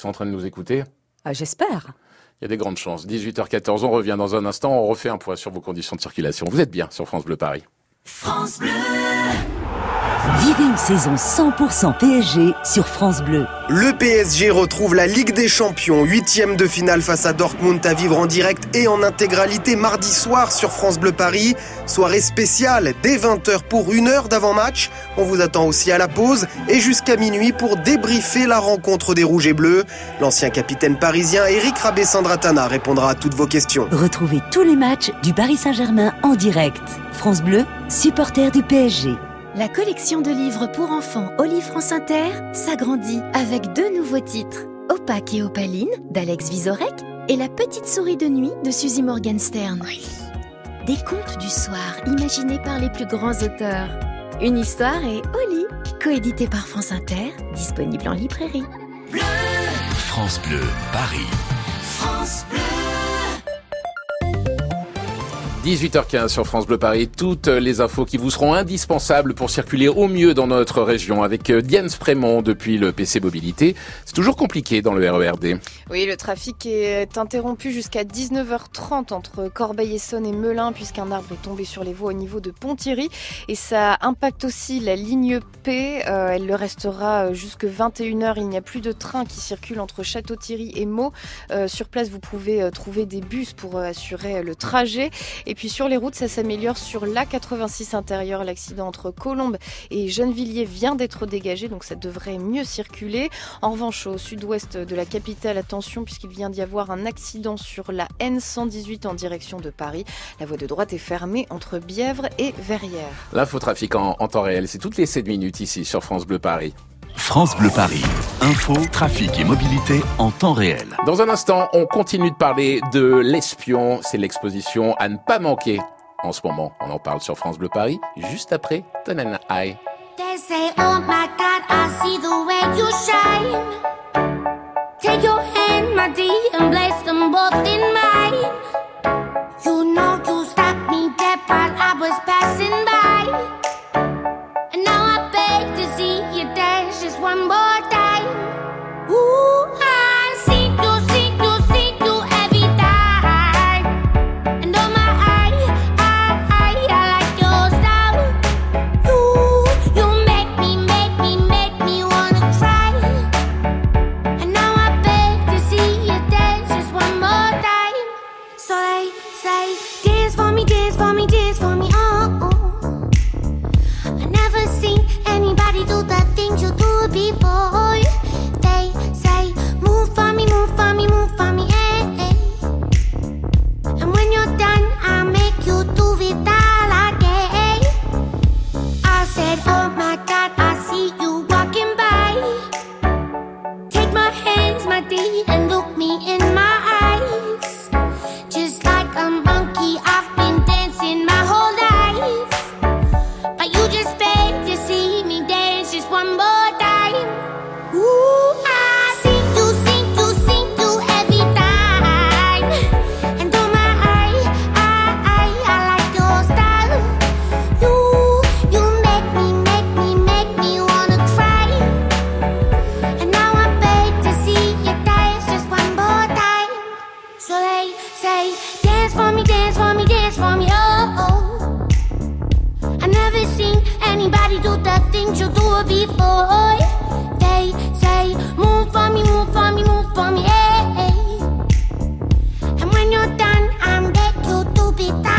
sont en train de nous écouter ah, J'espère. Il y a des grandes chances. 18h14, on revient dans un instant, on refait un point sur vos conditions de circulation. Vous êtes bien sur France Bleu Paris. France Bleu Vivez une saison 100% PSG sur France Bleu. Le PSG retrouve la Ligue des Champions, huitième de finale face à Dortmund à vivre en direct et en intégralité mardi soir sur France Bleu Paris. Soirée spéciale dès 20h pour une heure d'avant-match. On vous attend aussi à la pause et jusqu'à minuit pour débriefer la rencontre des Rouges et Bleus. L'ancien capitaine parisien Eric Rabé-Sandratana répondra à toutes vos questions. Retrouvez tous les matchs du Paris Saint-Germain en direct. France Bleu, supporter du PSG. La collection de livres pour enfants Olive France Inter s'agrandit avec deux nouveaux titres Opaque et Opaline d'Alex Vizorek et La petite souris de nuit de Suzy Morgenstern. Des contes du soir imaginés par les plus grands auteurs. Une histoire et Oli, coédité par France Inter, disponible en librairie. France Bleu, Paris. France Bleu. 18h15 sur France Bleu Paris, toutes les infos qui vous seront indispensables pour circuler au mieux dans notre région avec euh, Diane Sprémont depuis le PC Mobilité. C'est toujours compliqué dans le RERD. Oui, le trafic est interrompu jusqu'à 19h30 entre Corbeil-Essonne et Melun puisqu'un arbre est tombé sur les voies au niveau de Ponthierry et ça impacte aussi la ligne P. Euh, elle le restera jusque 21h. Il n'y a plus de train qui circule entre Château-Thierry et Meaux. Euh, sur place, vous pouvez trouver des bus pour assurer le trajet. Et puis sur les routes, ça s'améliore sur l'A86 intérieur. L'accident entre Colombes et Gennevilliers vient d'être dégagé, donc ça devrait mieux circuler. En revanche, au sud-ouest de la capitale, attention puisqu'il vient d'y avoir un accident sur la N118 en direction de Paris. La voie de droite est fermée entre Bièvre et Verrières. L'infotrafic en, en temps réel, c'est toutes les 7 minutes ici sur France Bleu Paris. France Bleu Paris. Info, trafic et mobilité en temps réel. Dans un instant, on continue de parler de l'espion. C'est l'exposition à ne pas manquer en ce moment. On en parle sur France Bleu Paris, juste après Tanan High. oh my God, I see the way you shine. Take your hand, my dear, and place them both in Nobody do the things you do before. They say, move for me, move for me, move for me, hey. And when you're done, I'm ready to be done.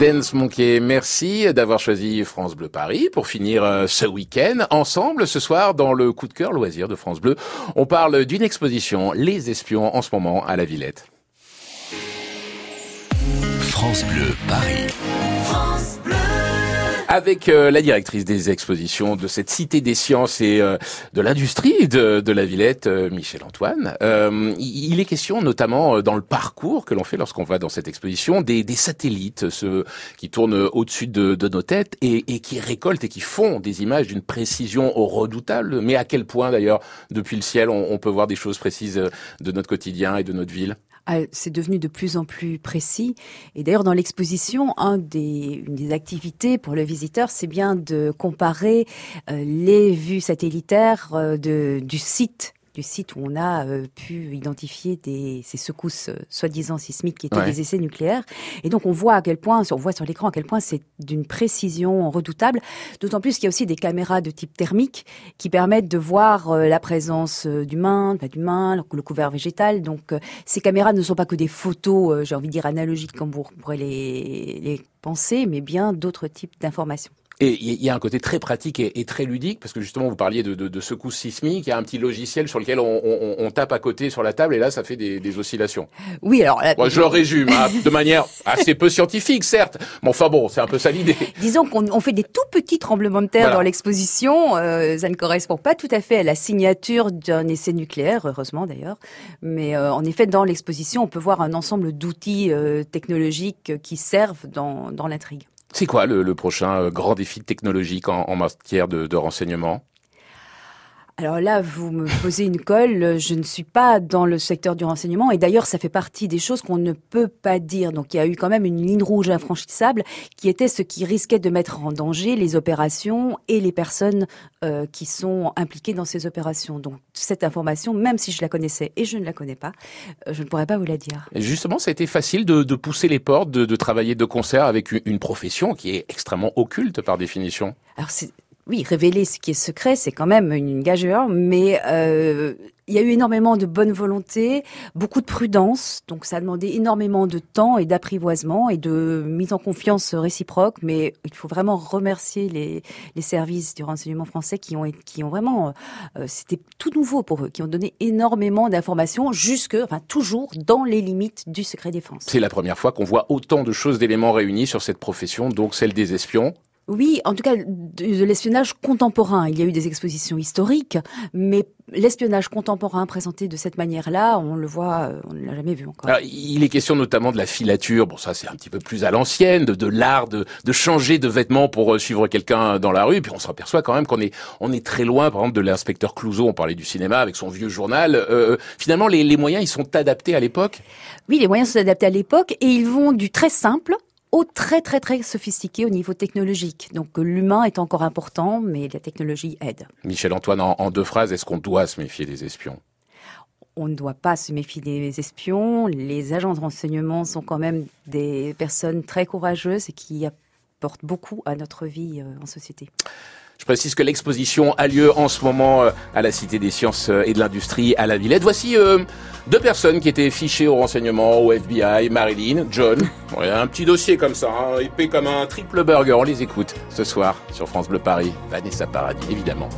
Dance Monkey, merci d'avoir choisi France Bleu Paris pour finir euh, ce week-end ensemble ce soir dans le coup de cœur loisir de France Bleu. On parle d'une exposition Les Espions en ce moment à la Villette. France Bleu Paris. Avec euh, la directrice des expositions de cette cité des sciences et euh, de l'industrie de, de la Villette, euh, Michel Antoine. Euh, il est question notamment euh, dans le parcours que l'on fait lorsqu'on va dans cette exposition des, des satellites ceux qui tournent au-dessus de, de, nos têtes et, et, qui récoltent et qui font des images d'une précision redoutable. Mais à quel point d'ailleurs depuis le ciel on, on peut voir des choses précises de notre quotidien et de notre ville? C'est devenu de plus en plus précis. Et d'ailleurs, dans l'exposition, une des activités pour le visiteur, c'est bien de comparer euh, les vues satellitaires euh, du site du site où on a euh, pu identifier des, ces secousses euh, soi-disant sismiques qui étaient ouais. des essais nucléaires. Et donc on voit à quel point, on voit sur l'écran à quel point c'est d'une précision redoutable. D'autant plus qu'il y a aussi des caméras de type thermique qui permettent de voir euh, la présence d'humains, pas d'humains, le couvert végétal. Donc ces caméras ne sont pas que des photos, j'ai envie de dire analogiques comme vous pourrez les, les penser, mais bien d'autres types d'informations. Et il y a un côté très pratique et, et, très ludique, parce que justement, vous parliez de, de, de secousses sismiques, il y a un petit logiciel sur lequel on, on, on, tape à côté sur la table, et là, ça fait des, des oscillations. Oui, alors... Bon, je le résume, hein, de manière assez peu scientifique, certes, mais enfin bon, c'est un peu ça l'idée. Disons qu'on fait des tout petits tremblements de terre voilà. dans l'exposition, euh, ça ne correspond pas tout à fait à la signature d'un essai nucléaire, heureusement d'ailleurs, mais euh, en effet, dans l'exposition, on peut voir un ensemble d'outils euh, technologiques qui servent dans, dans l'intrigue. C'est quoi le, prochain euh, grand défi technologique en, matière de renseignement? Alors là, vous me posez une colle. Je ne suis pas dans le secteur du renseignement. Et d'ailleurs, ça fait partie des choses qu'on ne peut pas dire. Donc il y a eu quand même une ligne rouge infranchissable qui était ce qui risquait de mettre en danger les opérations et les personnes euh, qui sont impliquées dans ces opérations. Donc cette information, même si je la connaissais et je ne la connais pas, euh, je ne pourrais pas vous la dire. Et justement, ça a été facile de, de pousser les portes, de, de, travailler de concert avec une, une profession qui est extrêmement occulte par définition. Alors c'est oui, révéler ce qui est secret, c'est quand même une gageure, mais euh, il y a eu énormément de bonne volonté, beaucoup de prudence, donc ça a demandé énormément de temps et d'apprivoisement et de mise en confiance réciproque, mais il faut vraiment remercier les, services du renseignement français qui ont, qui ont vraiment, euh, c'était tout nouveau pour eux, qui ont donné énormément d'informations, jusque, enfin toujours dans les limites du secret défense. C'est la première fois qu'on voit autant de choses, d'éléments réunis sur cette profession, donc celle des espions. Oui, en tout cas, de, l'espionnage contemporain. Il y a eu des expositions historiques, mais l'espionnage contemporain présenté de cette manière-là, on le voit, on ne l'a jamais vu encore. Alors, il est question notamment de la filature. Bon, ça, c'est un petit peu plus à l'ancienne, de, de l'art de, de, changer de vêtements pour euh, suivre quelqu'un dans la rue. Puis on s'aperçoit quand même qu'on est, on est très loin, par exemple, de l'inspecteur Clouseau. On parlait du cinéma avec son vieux journal. Euh, finalement, les, les moyens, ils sont adaptés à l'époque? Oui, les moyens sont adaptés à l'époque et ils vont du très simple au très très très sophistiqué au niveau technologique. Donc l'humain est encore important, mais la technologie aide. Michel Antoine, en, en deux phrases, est-ce qu'on doit se méfier des espions? On ne doit pas se méfier des espions. Les agents de renseignement sont quand même des personnes très courageuses et qui apportent beaucoup à notre vie en société. Je précise que l'exposition a lieu en ce moment à la Cité des Sciences et de l'Industrie à la Villette. Voici euh, deux personnes qui étaient fichées au renseignement, au FBI, Marilyn, John. Bon, il y a un petit dossier comme ça, hein, épais comme un triple burger. On les écoute ce soir sur France Bleu Paris. Vanessa Paradis, évidemment.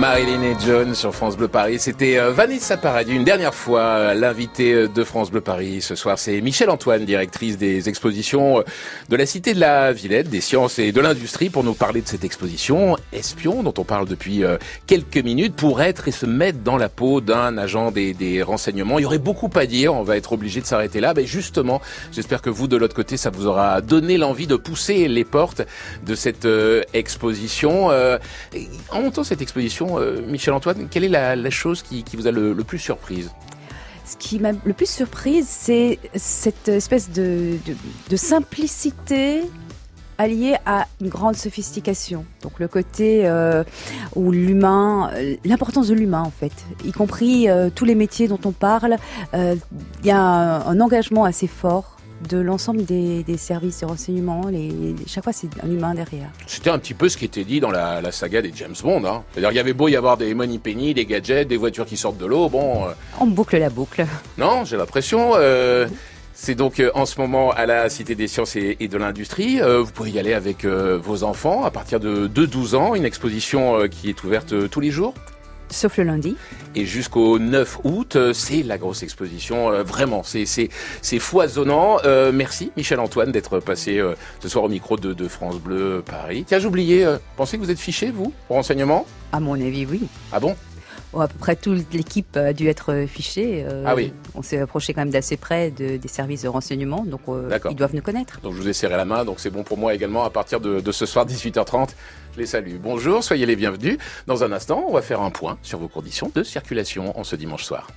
Marilyn et John sur France Bleu Paris. C'était euh, Vanessa Paradis, une dernière fois euh, l'invité euh, de France Bleu Paris. Ce soir, c'est Michel Antoine, directrice des expositions de la Cité de la Villette, des sciences et de l'industrie, pour nous parler de cette exposition Espion, dont on parle depuis quelques minutes, pour être et se mettre dans la peau d'un agent des, renseignements. Il y aurait beaucoup à dire, on va être obligé de s'arrêter là. Mais justement, j'espère que vous, de l'autre côté, ça vous aura donné l'envie de pousser les portes de cette exposition. en montant cette exposition, euh, Michel-Antoine, quelle est la, chose qui, vous a le, plus surprise ce qui m'a le plus surprise, c'est cette espèce de, simplicité alliée à une grande sophistication. Donc le côté euh, où l'humain, euh, l'importance de l'humain en fait, y compris tous les métiers dont on parle, il y a un engagement assez fort de l'ensemble des, services de renseignement. Les, chaque fois, c'est un humain derrière. C'était un petit peu ce qui était dit dans la, saga des James Bond. Hein. C'est-à-dire, il y avait beau y avoir des money penny, des gadgets, des voitures qui sortent de l'eau. Bon. Euh, On boucle la boucle. Non, j'ai l'impression. Euh, c'est donc euh, en ce moment à la Cité des Sciences et, de l'Industrie. vous pouvez y aller avec vos enfants à partir de, de 12 ans. Une exposition qui est ouverte tous les jours sauf le lundi. Et jusqu'au 9 août, euh, c'est la grosse exposition. Euh, vraiment, c'est c'est foisonnant. Euh, merci Michel-Antoine d'être passé ce soir au micro de, de France Bleu Paris. Tiens, j'oubliais, pensez que vous êtes fiché, vous, pour renseignement À mon avis, oui. Ah bon? À peu près toute l'équipe a dû être fichée. ah oui. On s'est approché quand même d'assez près de, des services de renseignement, donc ils doivent nous connaître. Donc je vous ai serré la main, donc c'est bon pour moi également à partir de, de ce soir 18h30. Je les salue. Bonjour, soyez les bienvenus. Dans un instant, on va faire un point sur vos conditions de circulation en ce dimanche soir.